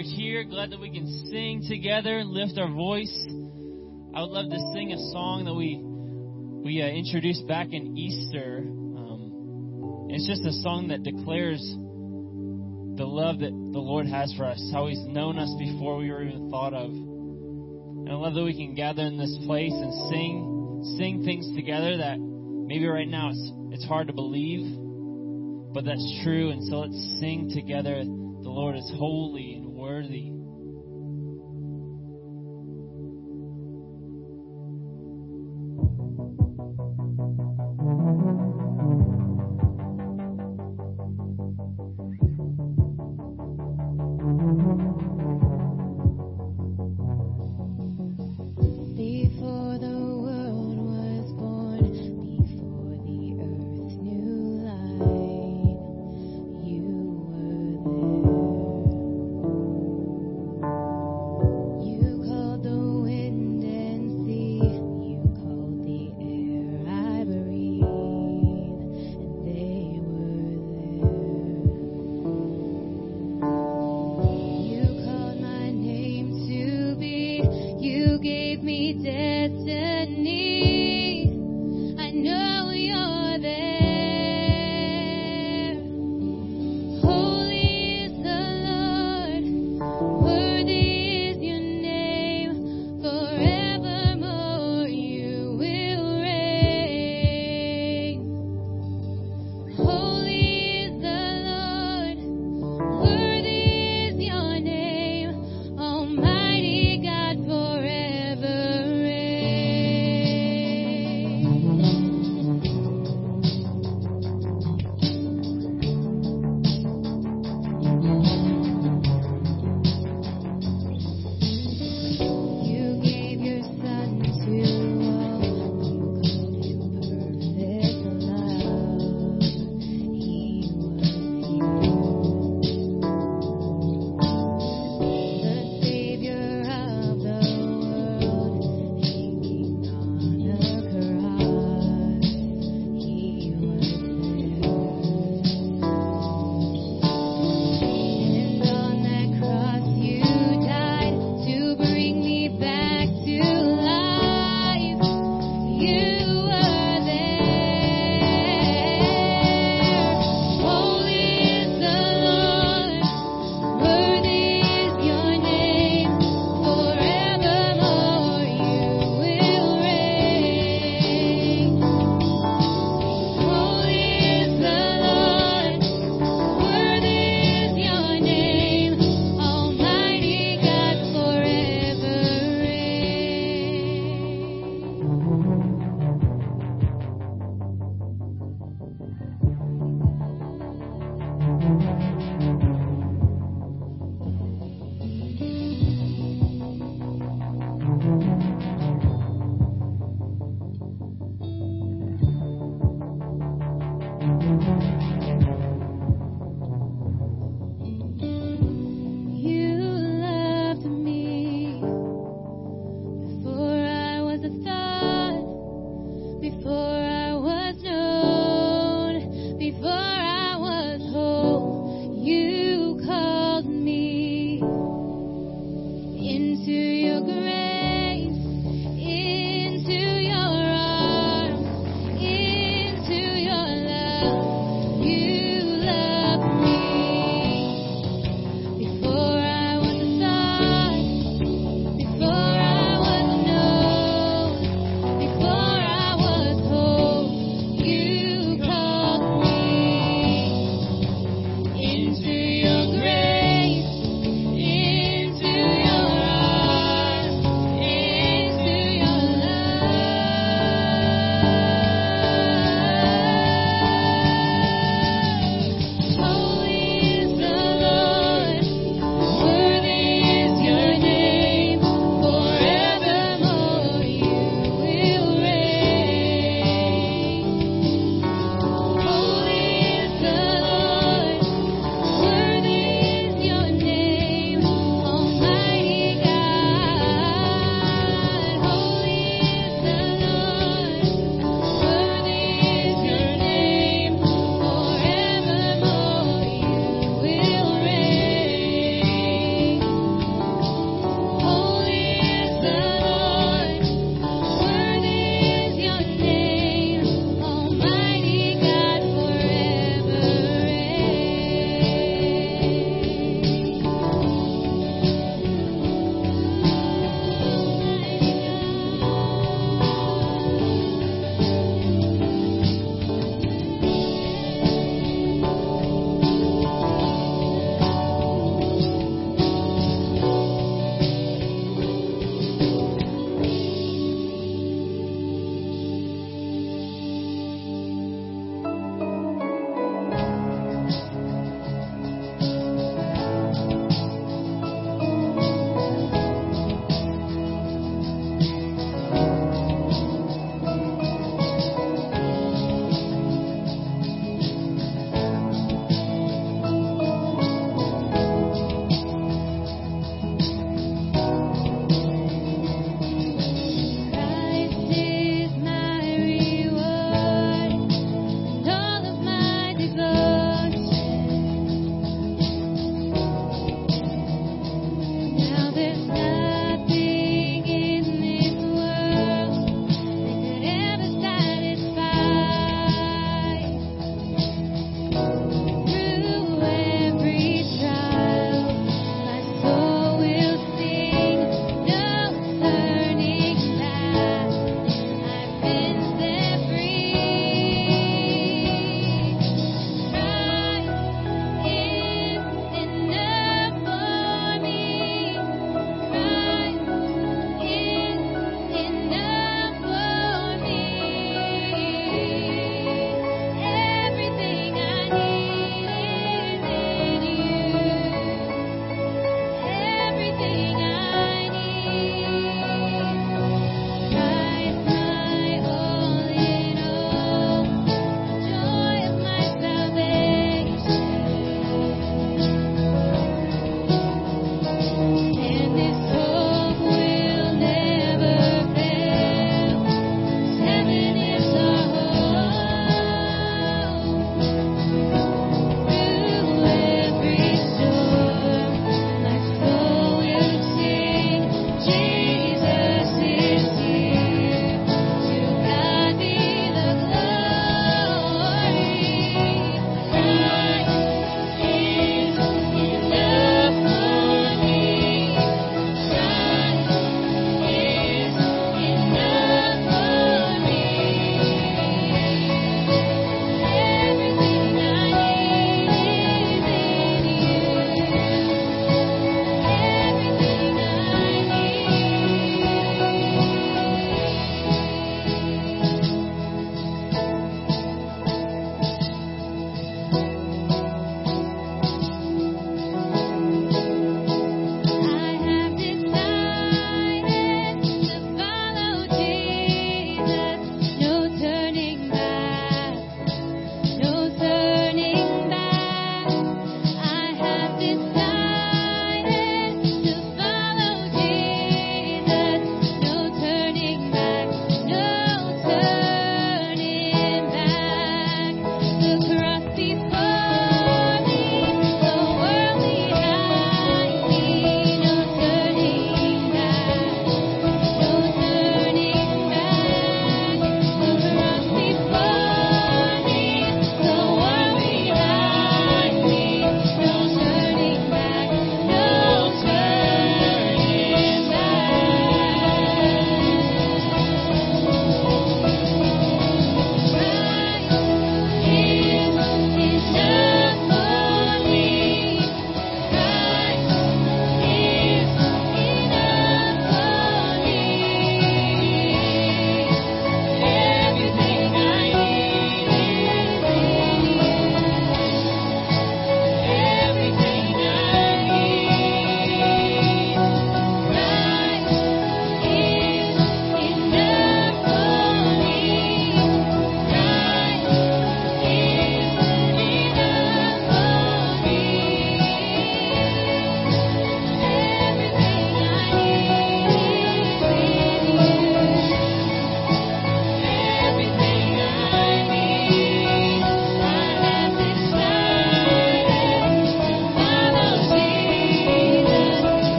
you're here. Glad that we can sing together and lift our voice. I would love to sing a song that we we uh, introduced back in Easter. Um, it's just a song that declares the love that the Lord has for us, how He's known us before we were even thought of. And I love that we can gather in this place and sing sing things together that maybe right now it's it's hard to believe, but that's true. And so let's sing together. The Lord is holy worthy.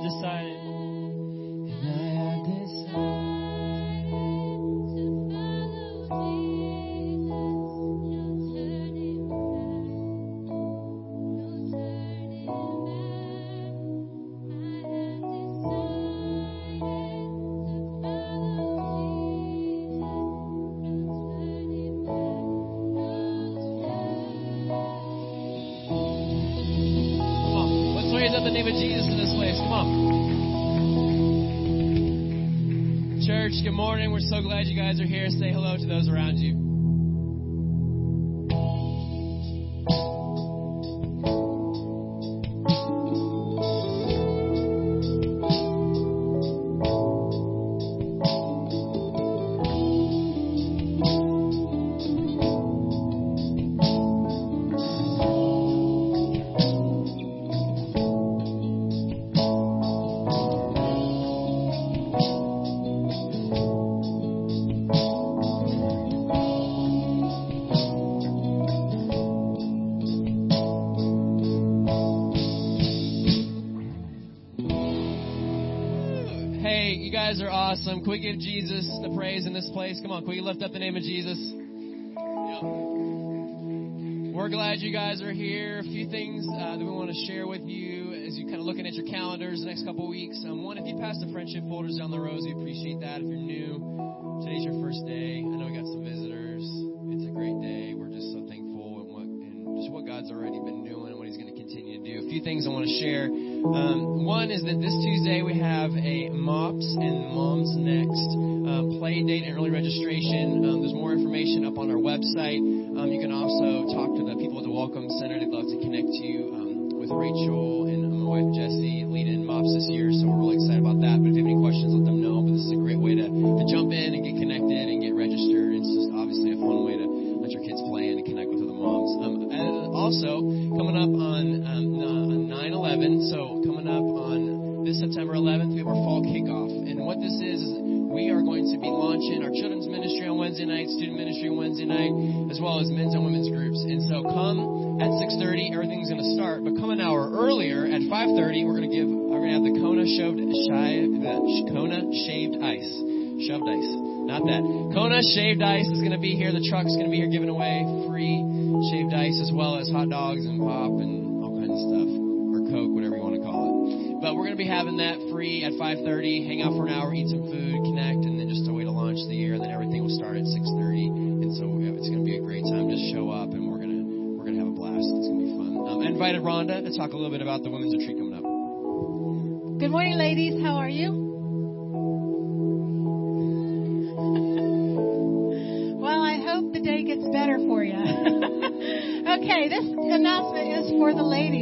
Have decided. The name of Jesus. Come. Church, good morning. We're so glad you guys are here. Say hello to those around you. Place? Come on, can we lift up the name of Jesus? Yeah. We're glad you guys are here. A few things uh, that we want to share with you as you're kind of looking at your calendars the next couple weeks. Um, one, if you pass the friendship folders down the rows, we appreciate that. If you're new, today's your first day. I know we got some visitors. It's a great day. We're just so thankful and what and just what God's already been doing and what He's going to continue to do. A few things I want to share. Um, one is that this Tuesday we have a MOPS and Moms Next um, play date and early registration. Um, there's more information up on our website. Um, you can also talk to the people at the Welcome Center. They'd love to connect you um, with Rachel and my wife Jesse leading MOPS this year. So 5:30. Hang out for an hour, eat some food, connect, and then just way to launch the year. And then everything will start at 6:30. And so it's going to be a great time. Just show up, and we're gonna we're gonna have a blast. It's going to be fun. Um, I invited Rhonda to talk a little bit about the women's retreat coming up. Good morning, ladies. How are you? well, I hope the day gets better for you. okay, this announcement is for the ladies,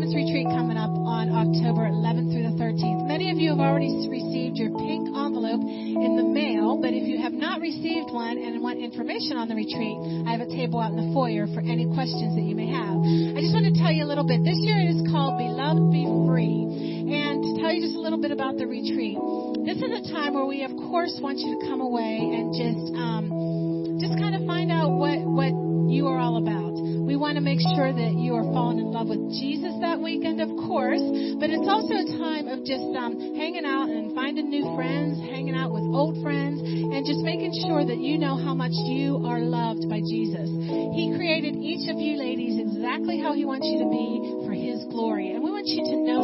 women's retreat coming up on October 11th through the 13th. Many of you have already received your pink envelope in the mail, but if you have not received one and want information on the retreat, I have a table out in the foyer for any questions that you may have. I just want to tell you a little bit. This year it is called Beloved Be Free. And to tell you just a little bit about the retreat, this is a time where we, of course, want you to come away and just um, just kind of find out what what you are all about. We want to make sure that you are falling in love with Jesus that weekend, of course, but it's also a time of just um, hanging out and finding new friends, hanging out with old friends, and just making sure that you know how much you are loved by Jesus. He created each of you ladies exactly how He wants you to be for His glory, and we want you to know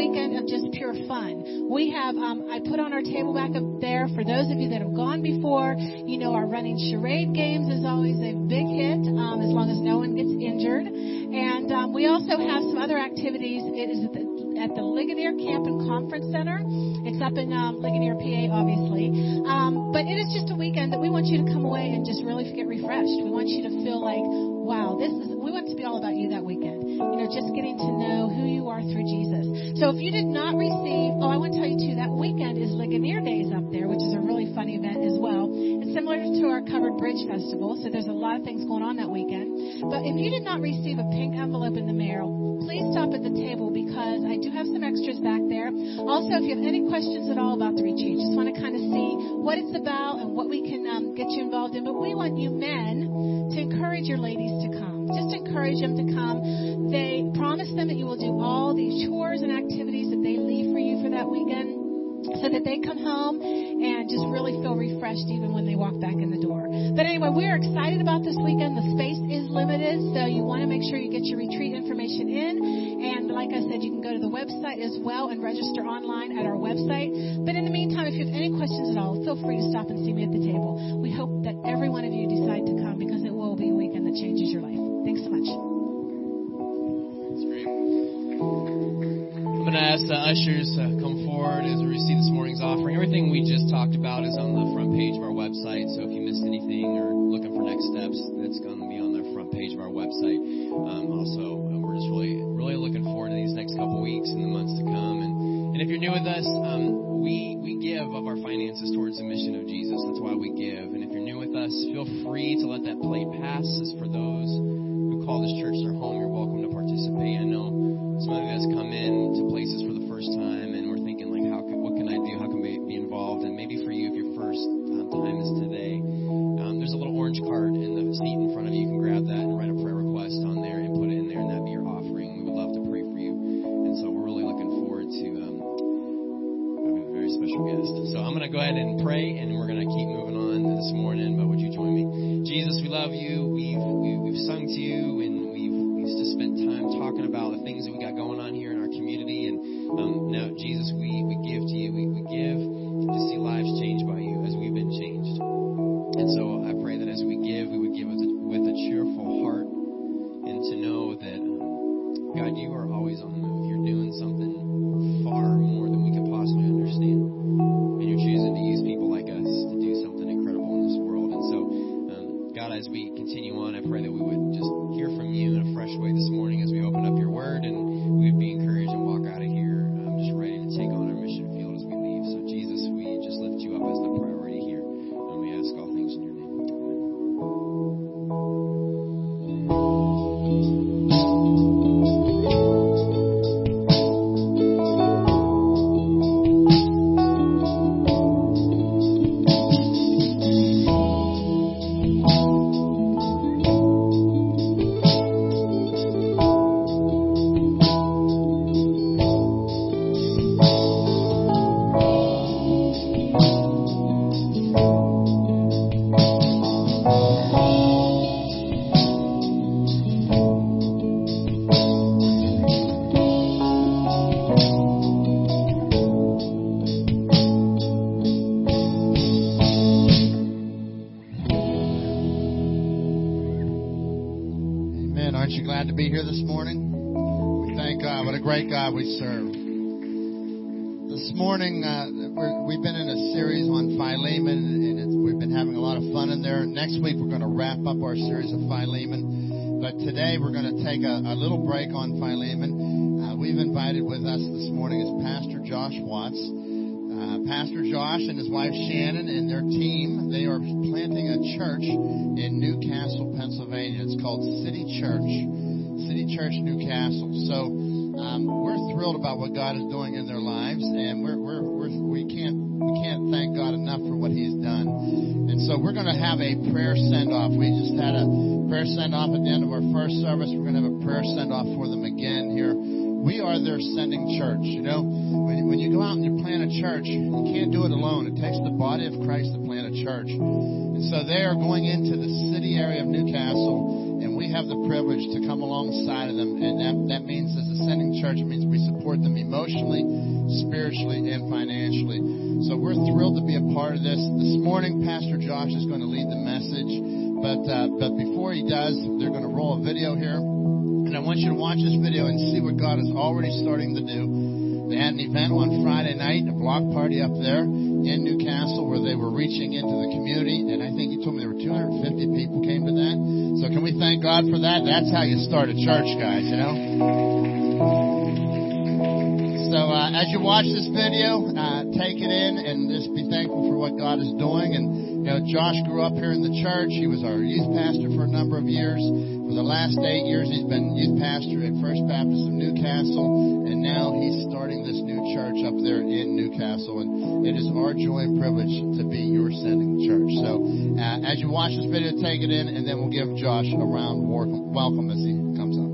weekend of just pure fun. We have, um, I put on our table back up there for those of you that have gone before. You know, our running charade games is always a big hit, um, as long as no one gets injured. And um, we also have some other activities. It is at the, at the Ligonier Camp and Conference Center. It's up in um, Ligonier, PA, obviously. Um, but it is just a weekend that we want you to come away and just really get refreshed. We want you to feel like, wow, this is, we want it to be all about you that weekend. You know, just getting to know who you are through Jesus. So if you did not receive, oh, I want to tell you too, that weekend is Ligonier Days up there, which is a really fun event as well. It's similar to our Covered Bridge Festival, so there's a lot of things going on that weekend. But if you did not receive a pink envelope in the mail, please stop at the table because I do have some extras back there. Also, if you have any questions at all about the retreat, just want to kind of see what it's about and what we can um, get you involved in. But we want you men to encourage your ladies to come. Just encourage them to come. They promise them that you will do all these chores and activities that they leave for you for that weekend so that they come home and just really feel refreshed even when they walk back in the door. But anyway, we're excited about this weekend. The space is limited, so you want to make sure you get your retreat information in. And like I said, you can go to the website as well and register online at our website. But in the meantime, if you have any questions at all, feel free to stop and see me at the table. We hope that every one of you decide to come because it will be a weekend that changes your life. Thanks so much. That's great. I'm going to ask the ushers to come forward as we receive this morning's offering. Everything we just talked about is on the front page of our website. So if you missed anything or looking for next steps, that's going to be on the front page of our website. Um, also, we're just really, really looking forward to these next couple weeks and the months to come. And, and if you're new with us, feel free to let that plate pass. As for those who call this church their home, Josh and his wife Shannon and their team, they are planting a church in New Castle, Pennsylvania. It's called City Church. City Church New Castle. So um, we're thrilled about what God is doing in their lives, and we're, we're, we're, we can't we can't thank God enough for what He's done. And so we're going to have a prayer send off. We just had a prayer send off at the end of our first service. We're going to have a prayer send off for them again here. We are their sending church. You know, when, when you go out and you plant a church, you can't do it alone. It takes the body of Christ to plant a church. And so they are going into the city area of New Castle, and we have the privilege to come alongside of them. And that, that means, as a sending church, it means we support them emotionally, spiritually, and financially. So we're thrilled to be a part of this. This morning, Pastor Josh is going to lead the message. But, uh, but before he does, they're going to roll a video here. And I want you to watch this video and see what God is already starting to do. They had an event on Friday night, a block party up there in New Castle where they were reaching into the community. And I think you told me there were 250 people came to that. So can we thank God for that? That's how you start a church, guys, you know? So uh, as you watch this video, uh, take it in and just be thankful for what God is doing. And You know, Josh grew up here in the church. He was our youth pastor for a number of years. For the last eight years, he's been youth pastor at First Baptist of New Castle, and now he's starting this new church up there in New Castle. And it is our joy and privilege to be your sending church. So, uh, as you watch this video, take it in, and then we'll give Josh a round welcome, welcome as he comes up.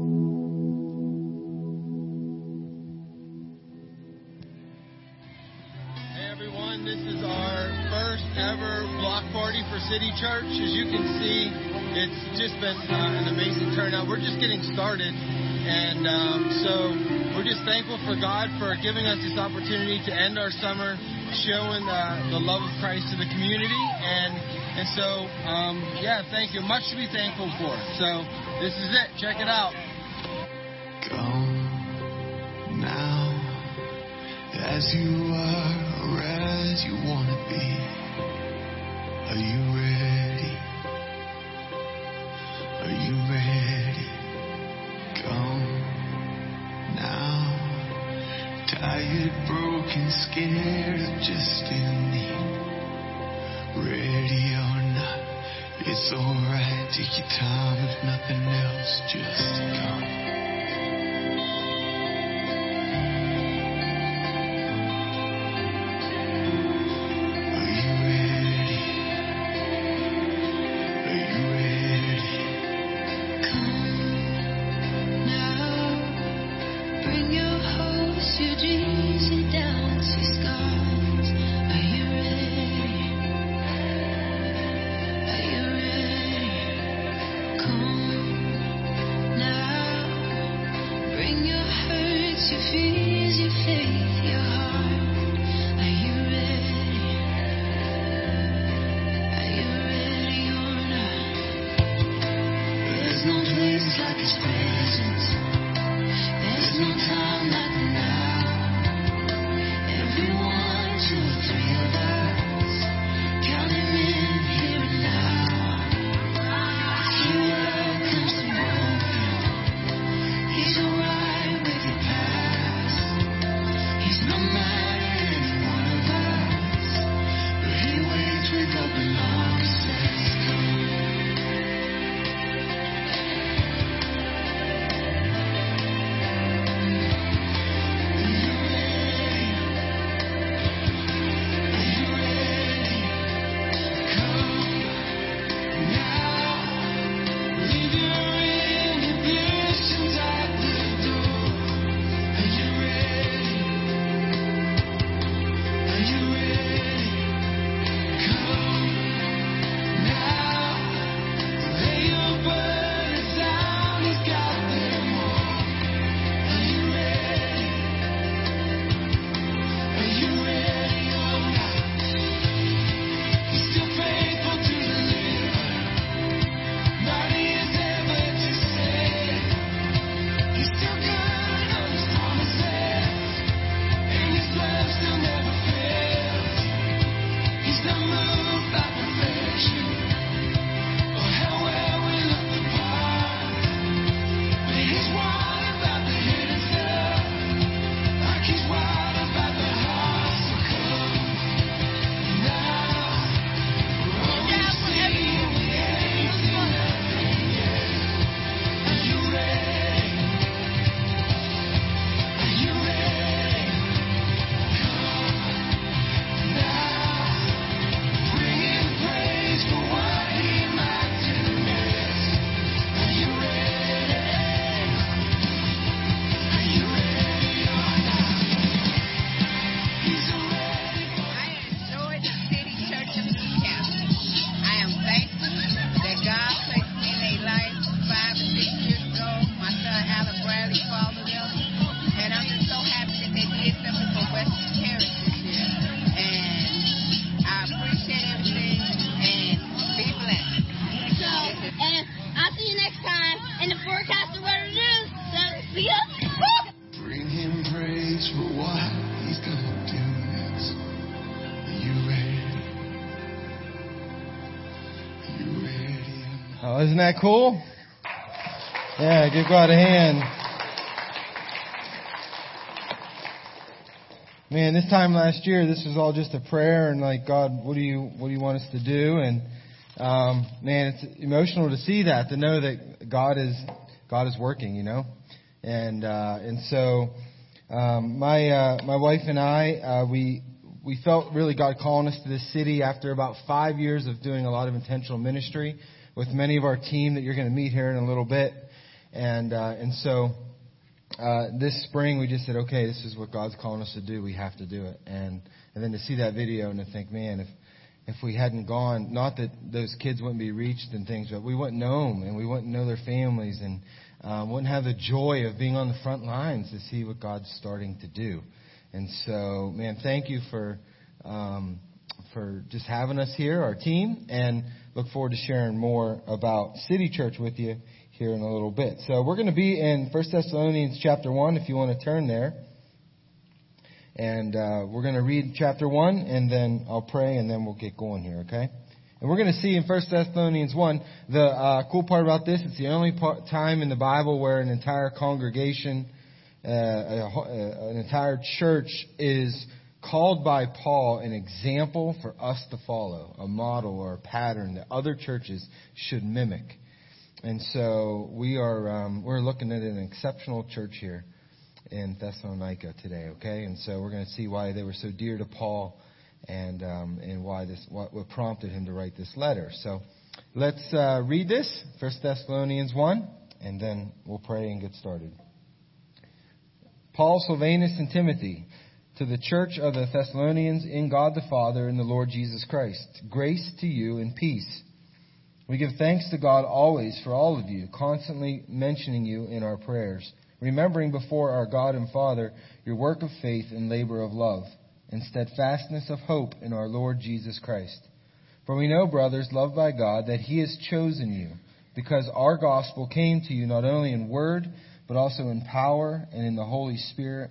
Hey everyone, this is our first ever block party for City Church. As you can see, it's just been uh, an amazing turnout. We're just getting started, and um, so we're just thankful for God for giving us this opportunity to end our summer showing uh, the love of Christ to the community, and and so um, yeah, thank you. Much to be thankful for. So this is it. Check it out. Now, as you are as you want to be. Are you ready? It's alright. Take your time, if nothing else, just come. That cool? Yeah, give God a hand. man, this time last year, this was all just a prayer and like, God, what do you, what do you want us to do? And, um, man, it's emotional to see that, to know that God is, God is working, you know? And, uh, and so, um, my, uh, my wife and I, uh, we, we felt really God calling us to this city after about five years of doing a lot of intentional ministry with many of our team that you're going to meet here in a little bit. And, uh, and so, uh, this spring we just said, okay, this is what God's calling us to do. We have to do it. And, and then to see that video and to think, man, if, if we hadn't gone, not that those kids wouldn't be reached and things, but we wouldn't know them and we wouldn't know their families and um, wouldn't have the joy of being on the front lines to see what God's starting to do. And so, man, thank you for um, for just having us here, our team, and look forward to sharing more about City Church with you here in a little bit. So we're going to be in 1 Thessalonians chapter 1 if you want to turn there. And uh, we're going to read chapter 1 and then I'll pray and then we'll get going here, okay? And we're going to see in 1 Thessalonians 1, the uh, cool part about this, it's the only part, time in the Bible where an entire congregation, uh, a, an entire church is called by Paul an example for us to follow, a model or a pattern that other churches should mimic. And so we are um, we're looking at an exceptional church here in Thessalonica today. Okay, and so we're going to see why they were so dear to Paul, and um, and why this what, what prompted him to write this letter. So let's uh, read this First Thessalonians one, and then we'll pray and get started. Paul, Silvanus, and Timothy. To the church of the Thessalonians in God the Father and the Lord Jesus Christ. Grace to you and peace. We give thanks to God always for all of you, constantly mentioning you in our prayers, remembering before our God and Father your work of faith and labor of love, and steadfastness of hope in our Lord Jesus Christ. For we know, brothers, loved by God, that He has chosen you, because our gospel came to you not only in word, but also in power and in the Holy Spirit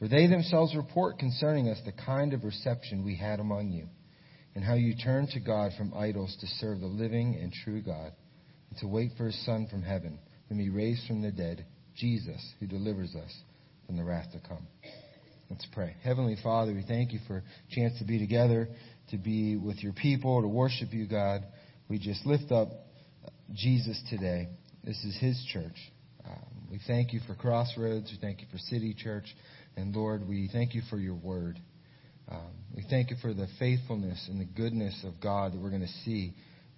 For they themselves report concerning us the kind of reception we had among you and how you turned to God from idols to serve the living and true God, and to wait for his Son from heaven, whom he raised from the dead, Jesus, who delivers us from the wrath to come. Let's pray. Heavenly Father, we thank you for a chance to be together, to be with your people, to worship you, God. We just lift up Jesus today. This is his church. Um, we thank you for Crossroads. We thank you for City Church. And Lord, we thank you for your word. Um, we thank you for the faithfulness and the goodness of God that we're going to see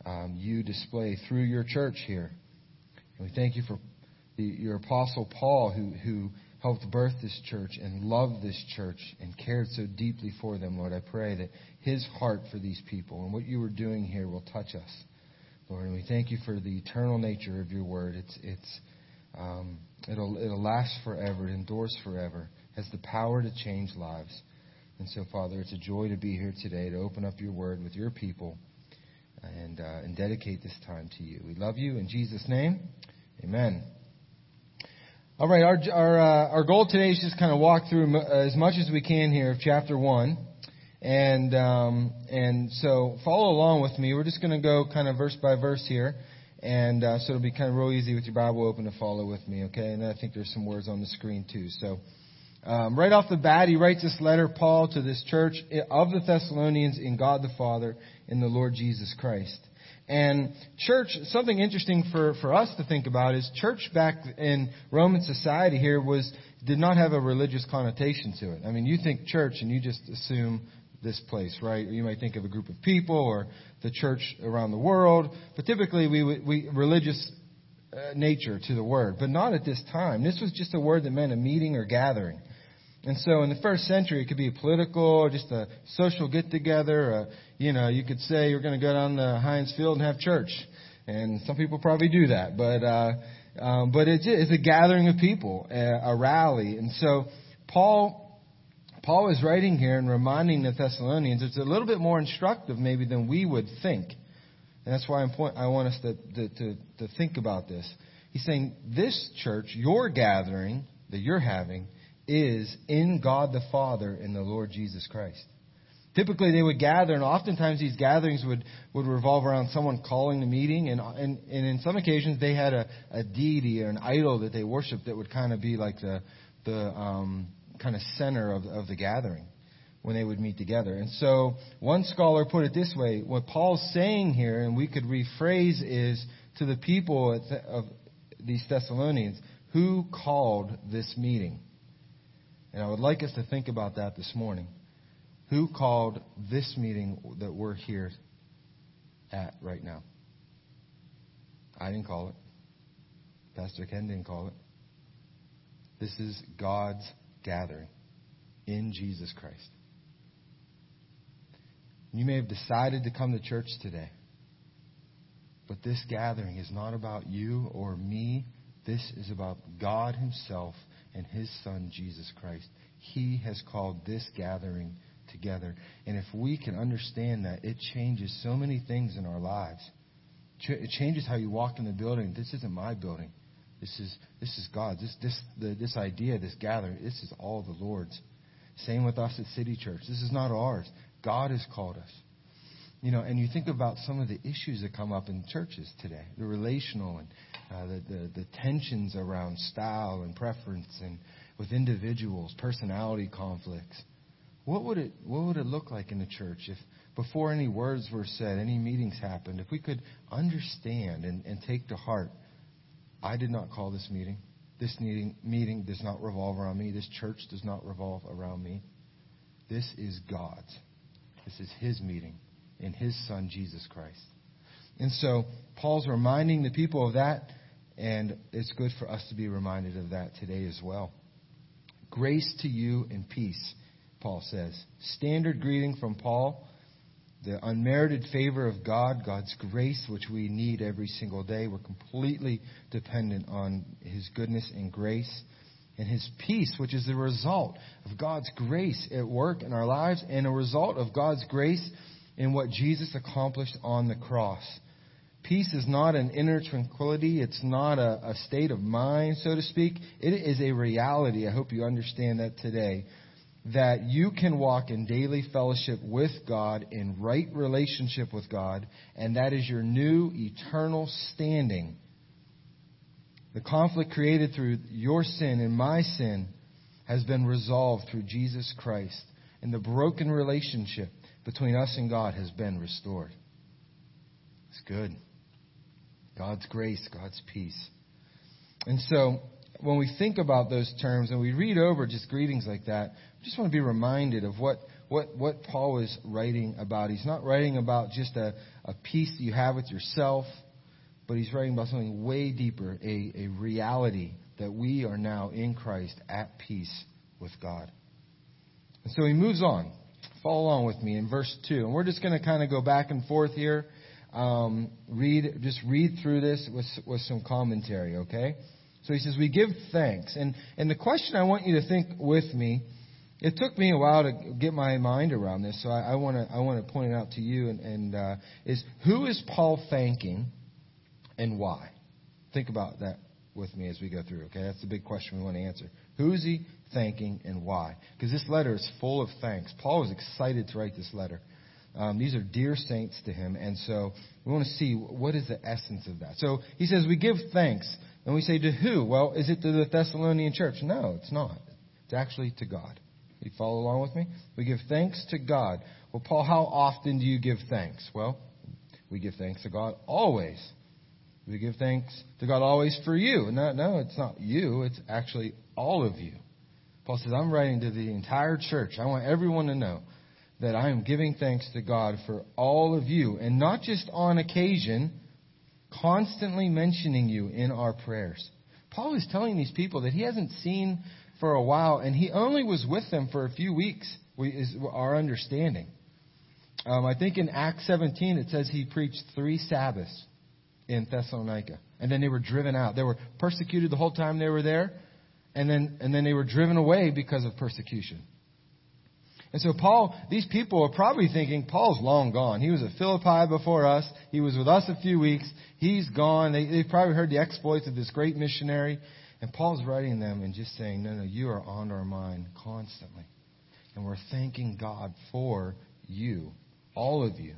um, you display through your church here. And we thank you for the, your apostle Paul who, who helped birth this church and loved this church and cared so deeply for them, Lord. I pray that his heart for these people and what you are doing here will touch us, Lord. And we thank you for the eternal nature of your word. It's, it's, um, it'll, it'll last forever, it endures forever, has the power to change lives. And so, Father, it's a joy to be here today to open up your word with your people and, uh, and dedicate this time to you. We love you in Jesus' name. Amen. All right, our, our, uh, our goal today is just kind of walk through as much as we can here of chapter 1. And, um, and so follow along with me. We're just going to go kind of verse by verse here. And uh, so it'll be kind of real easy with your Bible open to follow with me, okay? And I think there's some words on the screen too. So um, right off the bat, he writes this letter, Paul, to this church of the Thessalonians in God the Father in the Lord Jesus Christ. And church, something interesting for, for us to think about is church back in Roman society here was, did not have a religious connotation to it. I mean, you think church and you just assume this place, right? You might think of a group of people or the church around the world. But typically we, we religious uh, nature to the word, but not at this time. This was just a word that meant a meeting or gathering. And so in the first century, it could be political just a social get together. You know, you could say you're going to go down the Heinz Field and have church. And some people probably do that. But, uh, um, but it's, it's a gathering of people, a, a rally. And so Paul Paul is writing here and reminding the Thessalonians. It's a little bit more instructive, maybe, than we would think. And that's why point, I want us to, to, to, to think about this. He's saying, This church, your gathering that you're having, is in God the Father and the Lord Jesus Christ. Typically, they would gather, and oftentimes these gatherings would, would revolve around someone calling the meeting, and, and, and in some occasions they had a, a deity or an idol that they worshiped that would kind of be like the, the um, kind of center of, of the gathering when they would meet together. And so one scholar put it this way what Paul's saying here, and we could rephrase, is to the people of these Thessalonians, who called this meeting? And I would like us to think about that this morning. Who called this meeting that we're here at right now? I didn't call it. Pastor Ken didn't call it. This is God's gathering in Jesus Christ. You may have decided to come to church today, but this gathering is not about you or me. This is about God Himself and His Son, Jesus Christ. He has called this gathering together. And if we can understand that, it changes so many things in our lives. It changes how you walk in the building. This isn't my building. This is this is God. This this the, this idea, this gathering, this is all the Lord's. Same with us at City Church. This is not ours. God has called us. You know, and you think about some of the issues that come up in churches today, the relational and uh, the, the the tensions around style and preference, and with individuals, personality conflicts. What would it what would it look like in the church if before any words were said, any meetings happened, if we could understand and, and take to heart I did not call this meeting. This meeting, meeting does not revolve around me. This church does not revolve around me. This is God's. This is His meeting in His Son, Jesus Christ. And so, Paul's reminding the people of that, and it's good for us to be reminded of that today as well. Grace to you and peace, Paul says. Standard greeting from Paul the unmerited favor of God, God's grace, which we need every single day. We're completely dependent on His goodness and grace. And His peace, which is the result of God's grace at work in our lives and a result of God's grace in what Jesus accomplished on the cross. Peace is not an inner tranquility. It's not a, a state of mind, so to speak. It is a reality. I hope you understand that today that you can walk in daily fellowship with God, in right relationship with God, and that is your new eternal standing. The conflict created through your sin and my sin has been resolved through Jesus Christ, and the broken relationship between us and God has been restored. It's good. God's grace, God's peace. And so, when we think about those terms and we read over just greetings like that, I just want to be reminded of what, what, what Paul is writing about. He's not writing about just a, a peace you have with yourself, but he's writing about something way deeper, a, a reality that we are now in Christ at peace with God. And so he moves on. Follow along with me in verse 2. And we're just going to kind of go back and forth here. Um, read, just read through this with, with some commentary, okay? So he says, We give thanks. And, and the question I want you to think with me, it took me a while to get my mind around this, so I, I want to I want to point it out to you, and, and uh, is who is Paul thanking, and why? Think about that with me as we go through. Okay, that's the big question we want to answer. Who is he thanking, and why? Because this letter is full of thanks. Paul was excited to write this letter. Um, these are dear saints to him, and so we want to see what is the essence of that. So he says we give thanks. And we say, to who? Well, is it to the Thessalonian church? No, it's not. It's actually to God. You follow along with me? We give thanks to God. Well, Paul, how often do you give thanks? Well, we give thanks to God always. We give thanks to God always for you. No, no, it's not you. It's actually all of you. Paul says, I'm writing to the entire church. I want everyone to know that I am giving thanks to God for all of you, and not just on occasion, constantly mentioning you in our prayers. Paul is telling these people that he hasn't seen for a while, and he only was with them for a few weeks, is our understanding. Um, I think in Acts 17 it says he preached three Sabbaths in Thessalonica, and then they were driven out. They were persecuted the whole time they were there, and then and then they were driven away because of persecution. And so Paul, these people are probably thinking, Paul's long gone. He was at Philippi before us. He was with us a few weeks. He's gone. They, they've probably heard the exploits of this great missionary. And Paul's writing them and just saying, no, no, you are on our mind constantly. And we're thanking God for you, all of you.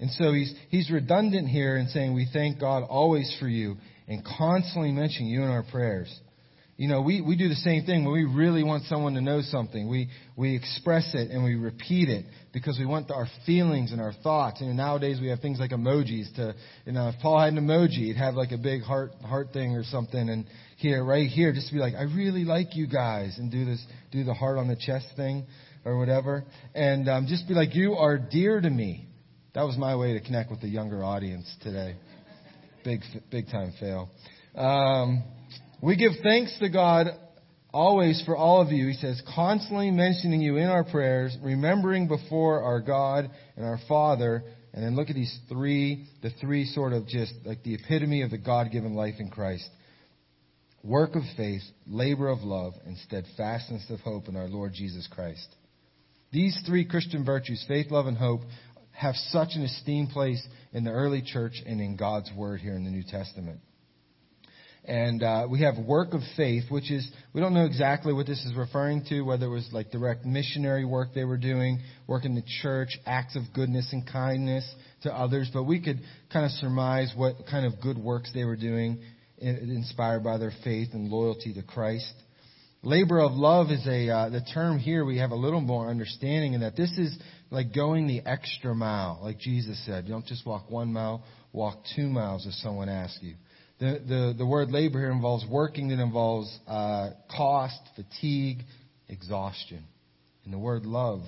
And so he's, he's redundant here in saying we thank God always for you and constantly mentioning you in our prayers. You know, we, we do the same thing when we really want someone to know something. We, we express it and we repeat it because we want our feelings and our thoughts. And nowadays we have things like emojis to, you know, if Paul had an emoji, he'd have like a big heart, heart thing or something. And here, right here, just to be like, I really like you guys and do this, do the heart on the chest thing or whatever. And um, just be like, you are dear to me. That was my way to connect with the younger audience today. Big, big time fail. Um, we give thanks to God always for all of you. He says, constantly mentioning you in our prayers, remembering before our God and our Father. And then look at these three, the three sort of just like the epitome of the God given life in Christ. Work of faith, labor of love, and steadfastness of hope in our Lord Jesus Christ. These three Christian virtues, faith, love, and hope, have such an esteemed place in the early church and in God's Word here in the New Testament. And uh, we have work of faith, which is, we don't know exactly what this is referring to, whether it was like direct missionary work they were doing, work in the church, acts of goodness and kindness to others, but we could kind of surmise what kind of good works they were doing, inspired by their faith and loyalty to Christ. Labor of love is a uh, the term here we have a little more understanding in that this is like going the extra mile, like Jesus said. You don't just walk one mile, walk two miles if someone asks you. The, the, the word labor here involves working that involves uh, cost, fatigue, exhaustion. And the word love,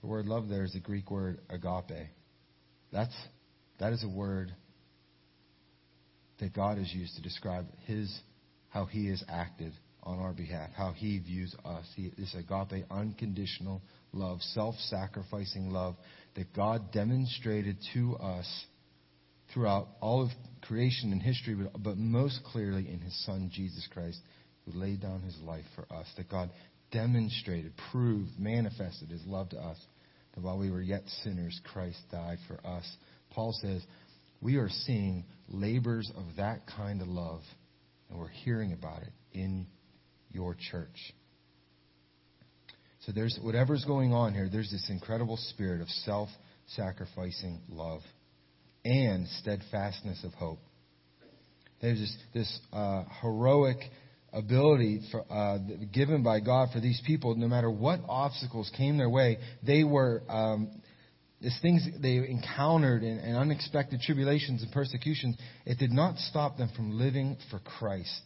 the word love there is the Greek word agape. That's, that is a word that God has used to describe his, how he has acted on our behalf, how he views us. He, this agape, unconditional love, self-sacrificing love that God demonstrated to us throughout all of creation and history, but, but most clearly in his son, Jesus Christ, who laid down his life for us. That God demonstrated, proved, manifested his love to us. That while we were yet sinners, Christ died for us. Paul says, we are seeing labors of that kind of love, and we're hearing about it in your church. So there's whatever's going on here, there's this incredible spirit of self sacrificing love and steadfastness of hope. There's this, this uh, heroic ability for, uh, given by God for these people, no matter what obstacles came their way, they were um, these things they encountered and, and unexpected tribulations and persecutions. It did not stop them from living for Christ.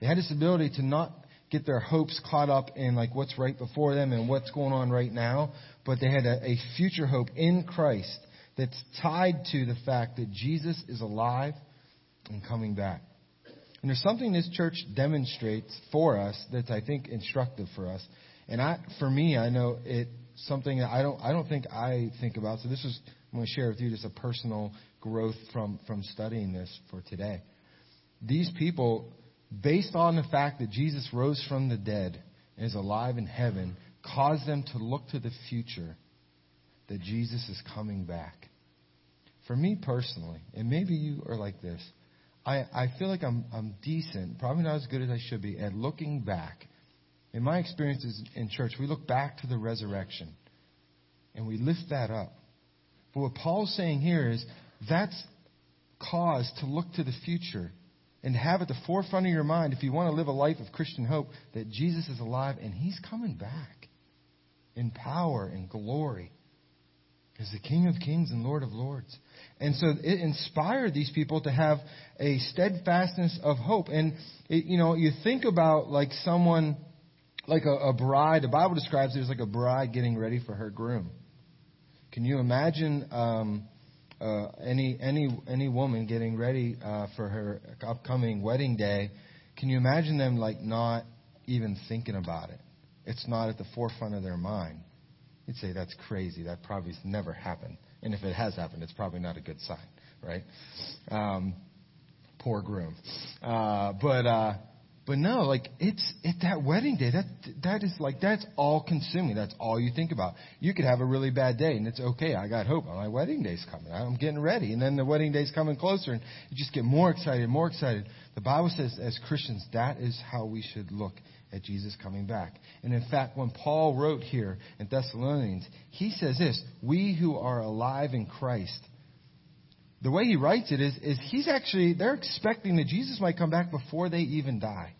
They had this ability to not get their hopes caught up in like what's right before them and what's going on right now, but they had a, a future hope in Christ that's tied to the fact that Jesus is alive and coming back. And there's something this church demonstrates for us that's I think instructive for us. And I, for me, I know it something that I don't, I don't think I think about. So this is, I'm going to share with you just a personal growth from, from studying this for today. These people, based on the fact that Jesus rose from the dead and is alive in heaven, cause them to look to the future that Jesus is coming back. For me personally, and maybe you are like this, I, I feel like I'm, I'm decent, probably not as good as I should be, at looking back. In my experiences in church, we look back to the resurrection and we lift that up. But what Paul's saying here is that's cause to look to the future and have at the forefront of your mind, if you want to live a life of Christian hope, that Jesus is alive and he's coming back in power and glory as the King of Kings and Lord of Lords. And so it inspired these people to have a steadfastness of hope. And, it, you know, you think about like someone, like a, a bride, the Bible describes it as like a bride getting ready for her groom. Can you imagine um, uh, any any any woman getting ready uh, for her upcoming wedding day? Can you imagine them like not even thinking about it? It's not at the forefront of their mind. You'd say that's crazy. That probably has never happened. And if it has happened, it's probably not a good sign, right? Um, poor groom. Uh, but uh, But no, like it's at that wedding day. That that is like that's all consuming. That's all you think about. You could have a really bad day, and it's okay. I got hope. My wedding day's coming. I'm getting ready, and then the wedding day's coming closer, and you just get more excited, more excited. The Bible says, as Christians, that is how we should look at Jesus coming back. And in fact, when Paul wrote here in Thessalonians, he says this: We who are alive in Christ the way he writes it is, is he's actually, they're expecting that Jesus might come back before they even die.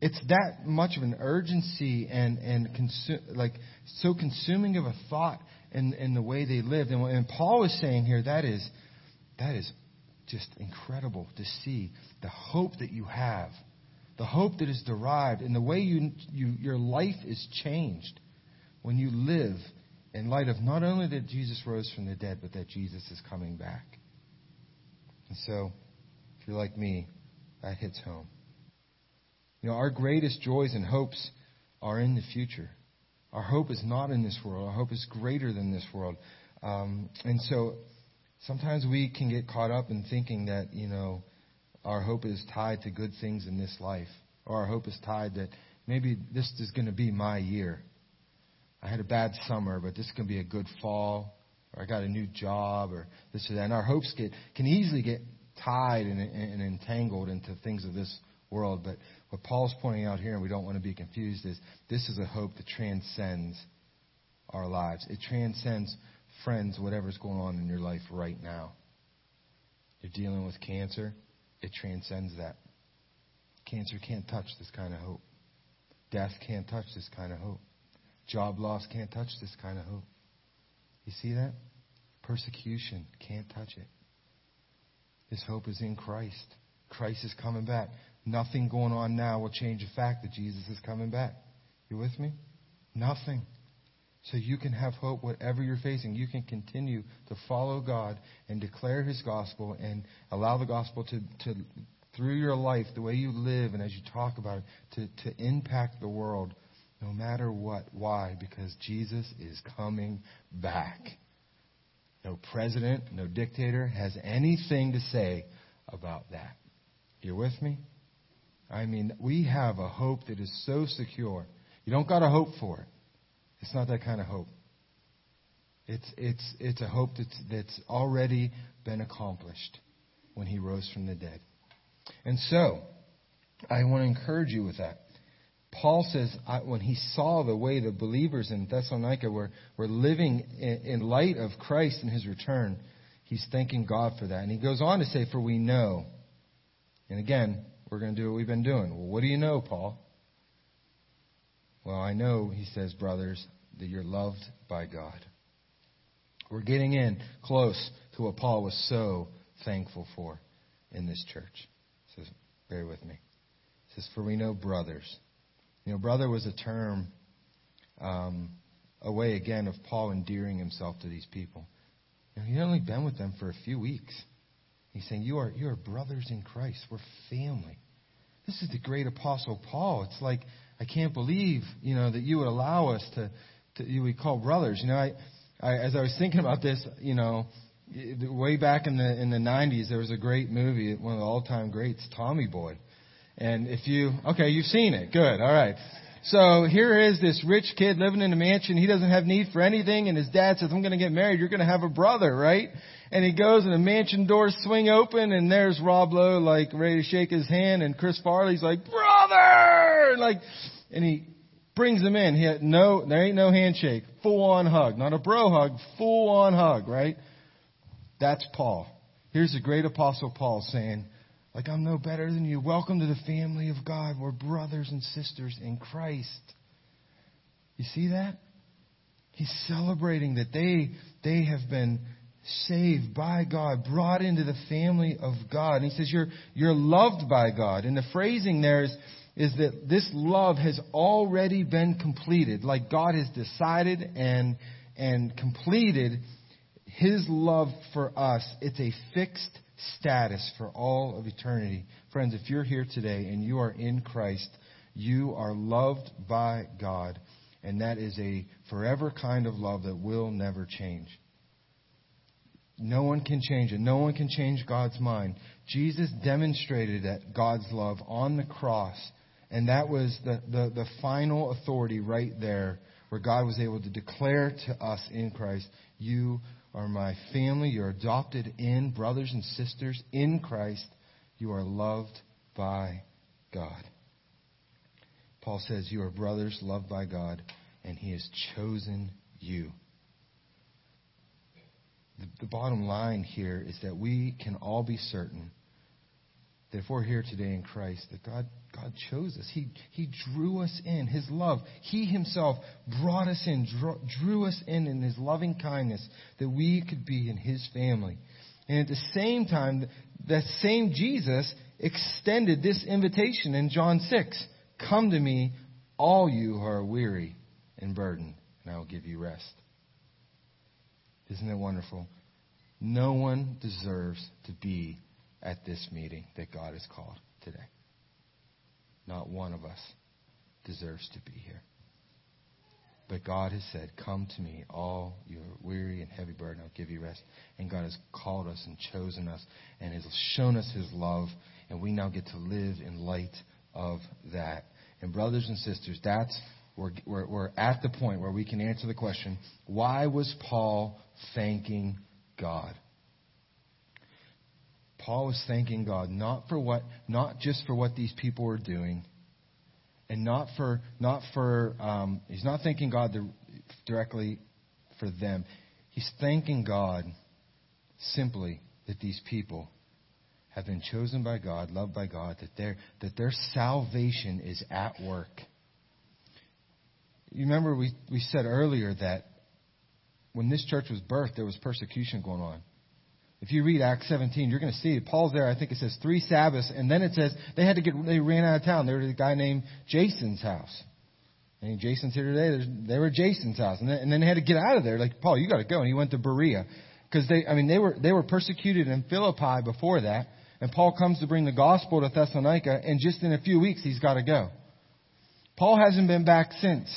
It's that much of an urgency and, and consu- like so consuming of a thought in, in the way they lived. And, and Paul is saying here that is, that is just incredible to see the hope that you have, the hope that is derived, and the way you, you, your life is changed when you live in light of not only that Jesus rose from the dead, but that Jesus is coming back. And so, if you're like me, that hits home. You know, our greatest joys and hopes are in the future. Our hope is not in this world. Our hope is greater than this world. Um, and so, sometimes we can get caught up in thinking that, you know, our hope is tied to good things in this life, or our hope is tied that maybe this is going to be my year. I had a bad summer, but this is going to be a good fall, or I got a new job, or this or that. And our hopes get can easily get tied and, and entangled into things of this world. But what Paul's pointing out here, and we don't want to be confused, is this is a hope that transcends our lives. It transcends friends, whatever's going on in your life right now. You're dealing with cancer, it transcends that. Cancer can't touch this kind of hope. Death can't touch this kind of hope. Job loss can't touch this kind of hope. You see that? Persecution can't touch it. This hope is in Christ. Christ is coming back. Nothing going on now will change the fact that Jesus is coming back. You with me? Nothing. So you can have hope whatever you're facing. You can continue to follow God and declare His gospel and allow the gospel to, to through your life, the way you live and as you talk about it, to, to impact the world no matter what. Why? Because Jesus is coming back. No president, no dictator has anything to say about that. You're with me? I mean, we have a hope that is so secure. You don't got to hope for it. It's not that kind of hope. It's, it's, it's a hope that's, that's already been accomplished when he rose from the dead. And so, I want to encourage you with that. Paul says when he saw the way the believers in Thessalonica were, were living in, in light of Christ and his return, he's thanking God for that. And he goes on to say, For we know. And again, we're going to do what we've been doing. Well, what do you know, Paul? Well, I know, he says, brothers, that you're loved by God. We're getting in close to what Paul was so thankful for in this church. Says, bear with me. He says, For we know, brothers, you know, brother was a term, um, a way again of Paul endearing himself to these people. You know, he'd only been with them for a few weeks. He's saying, You are you are brothers in Christ. We're family. This is the great apostle Paul. It's like I can't believe, you know, that you would allow us to, to would call brothers. You know, I, I as I was thinking about this, you know, way back in the in the 90s, there was a great movie, one of the all-time greats, Tommy Boy. And if you, okay, you've seen it. Good. All right. So here is this rich kid living in a mansion. He doesn't have need for anything. And his dad says, I'm going to get married. You're going to have a brother, right? And he goes and the mansion doors swing open and there's Rob Lowe like ready to shake his hand. And Chris Farley's like, brother! Like, and he brings him in. He had no, there ain't no handshake. Full on hug. Not a bro hug. Full on hug, right? That's Paul. Here's the great apostle Paul saying, like I'm no better than you. Welcome to the family of God. We're brothers and sisters in Christ. You see that? He's celebrating that they, they have been saved by God, brought into the family of God. And he says, you're, you're loved by God. And the phrasing there is, is that this love has already been completed. Like God has decided and, and completed His love for us. It's a fixed status for all of eternity. Friends, if you're here today and you are in Christ, you are loved by God, and that is a forever kind of love that will never change. No one can change it. No one can change God's mind. Jesus demonstrated that God's love on the cross, and that was the, the, the final authority right there where God was able to declare to us in Christ, You are my family. You're adopted in, brothers and sisters in Christ. You are loved by God. Paul says, You are brothers loved by God, and He has chosen you. The, the bottom line here is that we can all be certain that if we're here today in Christ, that God, God chose us. He, he drew us in. His love. He Himself brought us in, drew, drew us in in His loving kindness that we could be in His family. And at the same time, that same Jesus extended this invitation in John 6 Come to me, all you who are weary and burdened, and I will give you rest. Isn't it wonderful? No one deserves to be at this meeting that God has called today. Not one of us deserves to be here. But God has said, Come to me, all you are weary and heavy burden, I'll give you rest. And God has called us and chosen us and has shown us his love, and we now get to live in light of that. And, brothers and sisters, that's we're, we're, we're at the point where we can answer the question why was Paul thanking God? Paul was thanking God not for what, not just for what these people were doing, and not for, not for, um, he's not thanking God directly for them. He's thanking God simply that these people have been chosen by God, loved by God, that their, that their salvation is at work. You remember we, we said earlier that when this church was birthed, there was persecution going on. If you read Acts 17, you're going to see. Paul's there. I think it says three Sabbaths, and then it says they had to get. They ran out of town. They were a guy named Jason's house. And Jason's here today. They were Jason's house, and then, and then they had to get out of there. Like Paul, you got to go. And he went to Berea because they. I mean, they were they were persecuted in Philippi before that, and Paul comes to bring the gospel to Thessalonica, and just in a few weeks he's got to go. Paul hasn't been back since.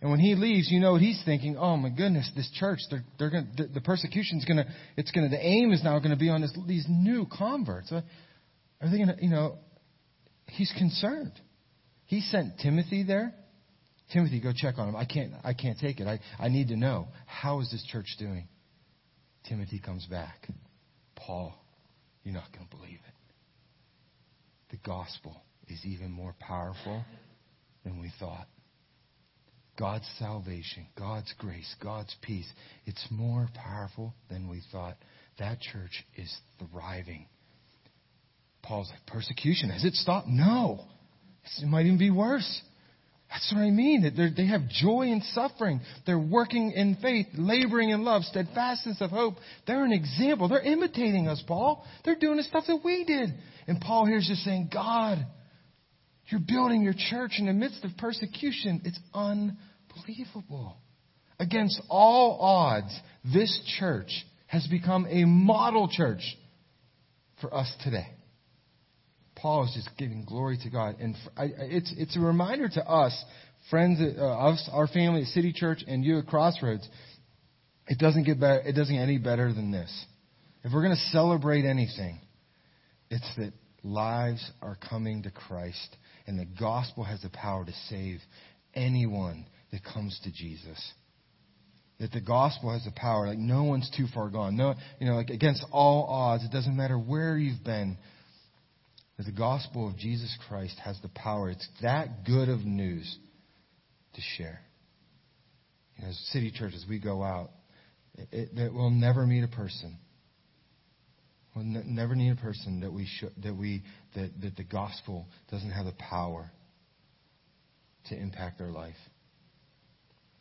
And when he leaves, you know what he's thinking. Oh my goodness, this church, they're, they're going the, the persecution's going to, it's to, the aim is now going to be on this, these new converts. Uh, are they to, you know, he's concerned. He sent Timothy there. Timothy, go check on him. I can't, I can't take it. I, I need to know. How is this church doing? Timothy comes back. Paul, you're not going to believe it. The gospel is even more powerful than we thought. God's salvation, God's grace, God's peace. It's more powerful than we thought. That church is thriving. Paul's like, persecution, has it stopped? No. It might even be worse. That's what I mean. That they have joy in suffering. They're working in faith, laboring in love, steadfastness of hope. They're an example. They're imitating us, Paul. They're doing the stuff that we did. And Paul here's just saying, God, you're building your church in the midst of persecution. It's unbelievable. Against all odds, this church has become a model church for us today. Paul is just giving glory to God. And it's, it's a reminder to us, friends, uh, us, our family at City Church and you at Crossroads, it doesn't get better, it doesn't get any better than this. If we're going to celebrate anything, it's that lives are coming to Christ and the gospel has the power to save anyone that comes to Jesus. That the gospel has the power, like no one's too far gone. No, you know, like against all odds, it doesn't matter where you've been. That the gospel of Jesus Christ has the power. It's that good of news to share. You know, as city churches, we go out. It, it, we'll never meet a person We'll never need a person that we should, that we that, that the gospel doesn't have the power to impact their life.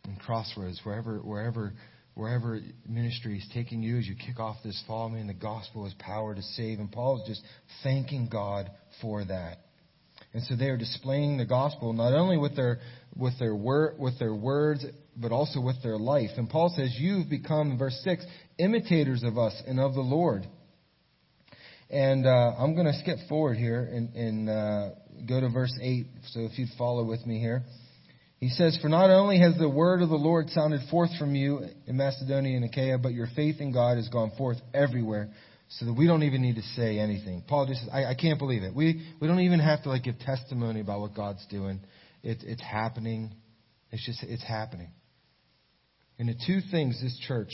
In Crossroads, wherever wherever wherever ministry is taking you as you kick off this fall, man, the gospel has power to save. And Paul is just thanking God for that. And so they are displaying the gospel not only with their with their word with their words, but also with their life. And Paul says, You've become, verse six, imitators of us and of the Lord. And uh, I'm going to skip forward here and, and uh, go to verse 8. So if you'd follow with me here. He says, For not only has the word of the Lord sounded forth from you in Macedonia and Achaia, but your faith in God has gone forth everywhere so that we don't even need to say anything. Paul just says, I, I can't believe it. We, we don't even have to like give testimony about what God's doing. It, it's happening. It's just, it's happening. And the two things this church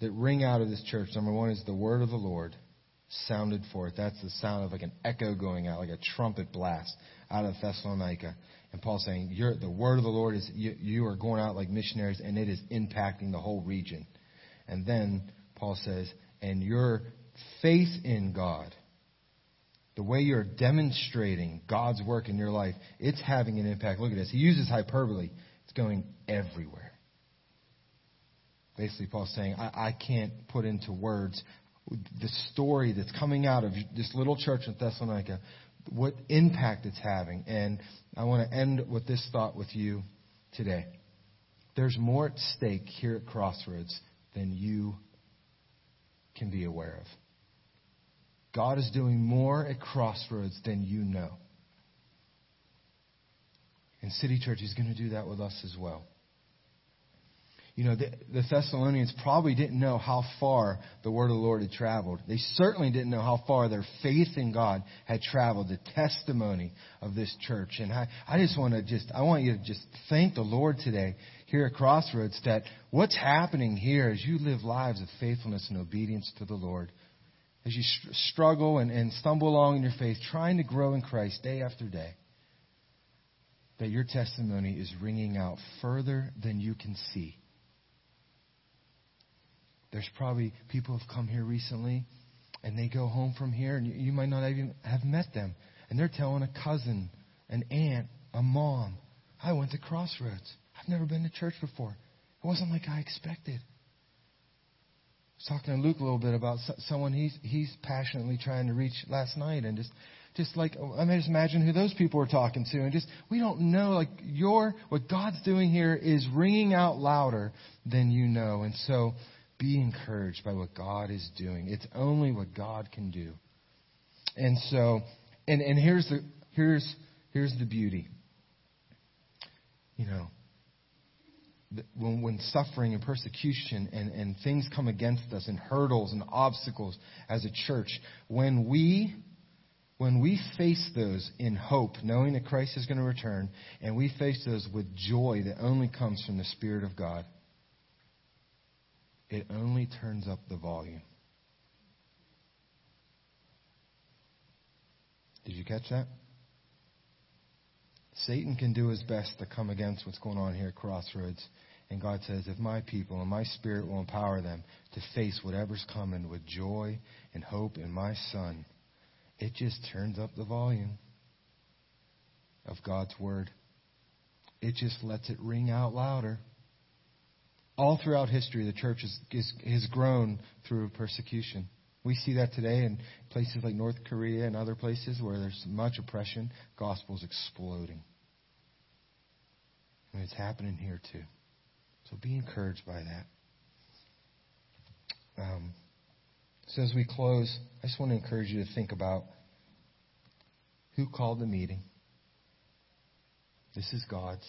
that ring out of this church, number one is the word of the Lord sounded forth. That's the sound of like an echo going out, like a trumpet blast out of Thessalonica. And Paul's saying, You're, the word of the Lord is, you, you are going out like missionaries and it is impacting the whole region. And then Paul says, and your faith in God, the way you're demonstrating God's work in your life, it's having an impact. Look at this. He uses hyperbole. It's going everywhere. Basically, Paul's saying, I, I can't put into words the story that's coming out of this little church in Thessalonica, what impact it's having. And I want to end with this thought with you today. There's more at stake here at Crossroads than you can be aware of. God is doing more at Crossroads than you know. And City Church is going to do that with us as well. You know, the, the, Thessalonians probably didn't know how far the word of the Lord had traveled. They certainly didn't know how far their faith in God had traveled, the testimony of this church. And I, I just want to just, I want you to just thank the Lord today here at Crossroads that what's happening here as you live lives of faithfulness and obedience to the Lord, as you struggle and, and stumble along in your faith, trying to grow in Christ day after day, that your testimony is ringing out further than you can see. There's probably people who've come here recently and they go home from here and you, you might not even have met them. And they're telling a cousin, an aunt, a mom, I went to Crossroads. I've never been to church before. It wasn't like I expected. I was talking to Luke a little bit about someone he's he's passionately trying to reach last night, and just just like I mean, just imagine who those people are talking to, and just we don't know like your what God's doing here is ringing out louder than you know, and so be encouraged by what God is doing. It's only what God can do. And so, and, and here's the, here's, here's the beauty. You know, when, when suffering and persecution and, and things come against us and hurdles and obstacles as a church, when we when we face those in hope, knowing that Christ is going to return, and we face those with joy that only comes from the Spirit of God, it only turns up the volume. Did you catch that? Satan can do his best to come against what's going on here at Crossroads. And God says, if my people and my spirit will empower them to face whatever's coming with joy and hope in my Son, it just turns up the volume of God's Word. It just lets it ring out louder all throughout history, the church has, has grown through persecution. We see that today in places like North Korea and other places where there's much oppression. Gospel is exploding. And it's happening here too. So be encouraged by that. Um, so as we close, I just want to encourage you to think about who called the meeting. This is God's.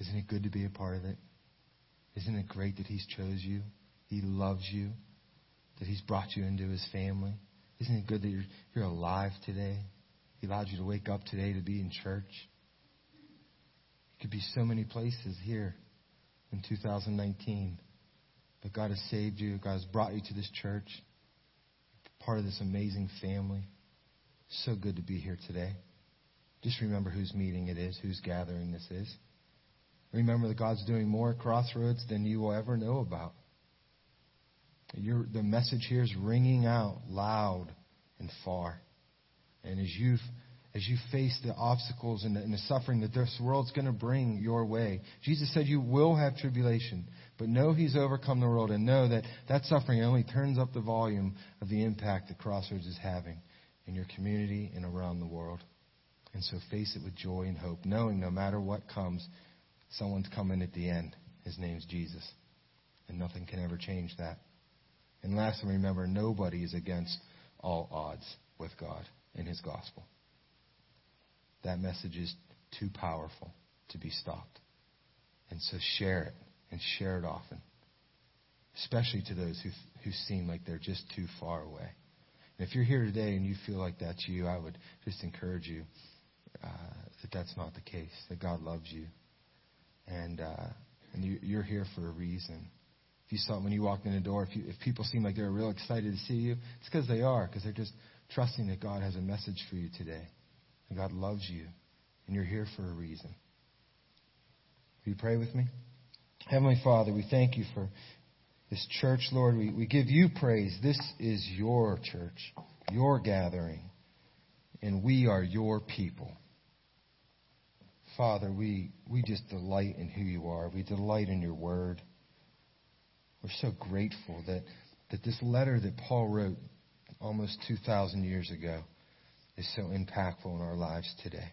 Isn't it good to be a part of it? Isn't it great that He's chose you? He loves you, that He's brought you into His family. Isn't it good that you're, you're alive today? He allowed you to wake up today to be in church. It could be so many places here in 2019. But God has saved you. God has brought you to this church, part of this amazing family. So good to be here today. Just remember whose meeting it is, whose gathering this is. Remember that God's doing more at Crossroads than you will ever know about. the message here is ringing out loud and far. And as you as you face the obstacles and the, and the suffering that this world's going to bring your way, Jesus said you will have tribulation, but know He's overcome the world, and know that that suffering only turns up the volume of the impact that Crossroads is having in your community and around the world. And so face it with joy and hope, knowing no matter what comes, Someone's coming at the end. His name's Jesus. And nothing can ever change that. And lastly, remember, nobody is against all odds with God in His gospel. That message is too powerful to be stopped. And so share it and share it often, especially to those who, who seem like they're just too far away. And if you're here today and you feel like that's you, I would just encourage you uh, that that's not the case. That God loves you, and uh, and you, you're here for a reason. If you saw when you walked in the door, if you, if people seem like they're real excited to see you, it's because they are, because they're just trusting that God has a message for you today, and God loves you, and you're here for a reason. Will you pray with me? Heavenly Father, we thank you for this church, Lord. We, we give you praise. This is your church, your gathering, and we are your people. Father, we, we just delight in who you are. We delight in your word. We're so grateful that, that this letter that Paul wrote almost 2,000 years ago is so impactful in our lives today.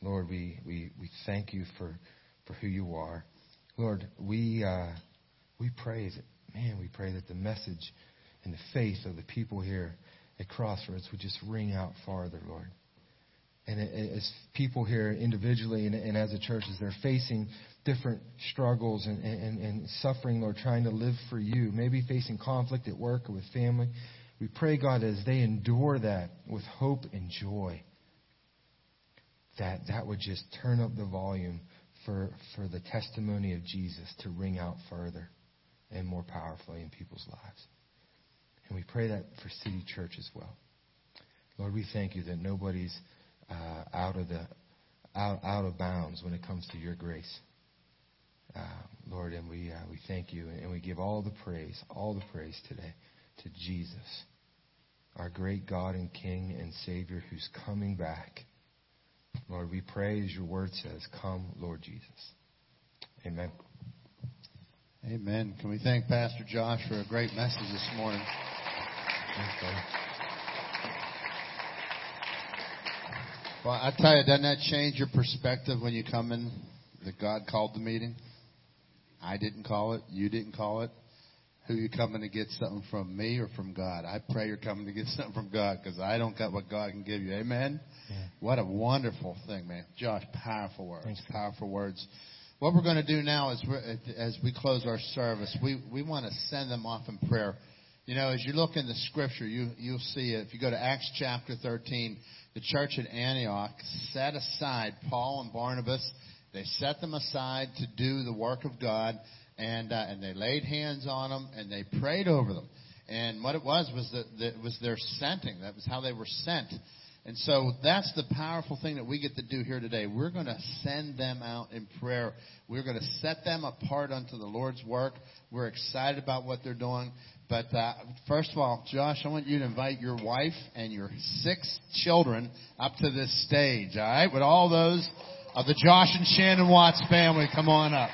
Lord, we, we, we thank you for, for who you are. Lord, we, uh, we pray that, man, we pray that the message and the faith of the people here at Crossroads would just ring out farther, Lord. And as people here individually and, and as a church, as they're facing different struggles and, and, and suffering, Lord, trying to live for you, maybe facing conflict at work or with family, we pray, God, as they endure that with hope and joy, that that would just turn up the volume for, for the testimony of Jesus to ring out further and more powerfully in people's lives. And we pray that for City Church as well. Lord, we thank you that nobody's uh, out of the out, out of bounds when it comes to your grace. Uh, Lord, and we uh, we thank you and we give all the praise, all the praise today to Jesus, our great God and King and Savior who's coming back. Lord, we pray as your word says, come, Lord Jesus. Amen. Amen. Can we thank Pastor Josh for a great message this morning? Well, I tell you, doesn't that change your perspective when you come in that God called the meeting? I didn't call it. You didn't call it. Who you coming to get something from me or from God? I pray you're coming to get something from God because I don't got what God can give you. Amen. Yeah. What a wonderful thing, man. Josh, powerful words. Thanks. Powerful words. What we're going to do now is we're, as we close our service, we, we want to send them off in prayer. You know, as you look in the scripture, you, you'll see it. If you go to Acts chapter 13, the church at Antioch set aside Paul and Barnabas. They set them aside to do the work of God, and, uh, and they laid hands on them, and they prayed over them. And what it was was that, it was their sending. That was how they were sent. And so that's the powerful thing that we get to do here today. We're going to send them out in prayer. We're going to set them apart unto the Lord's work. We're excited about what they're doing. But uh, first of all, Josh, I want you to invite your wife and your six children up to this stage, all right? With all those of the Josh and Shannon Watts family, come on up.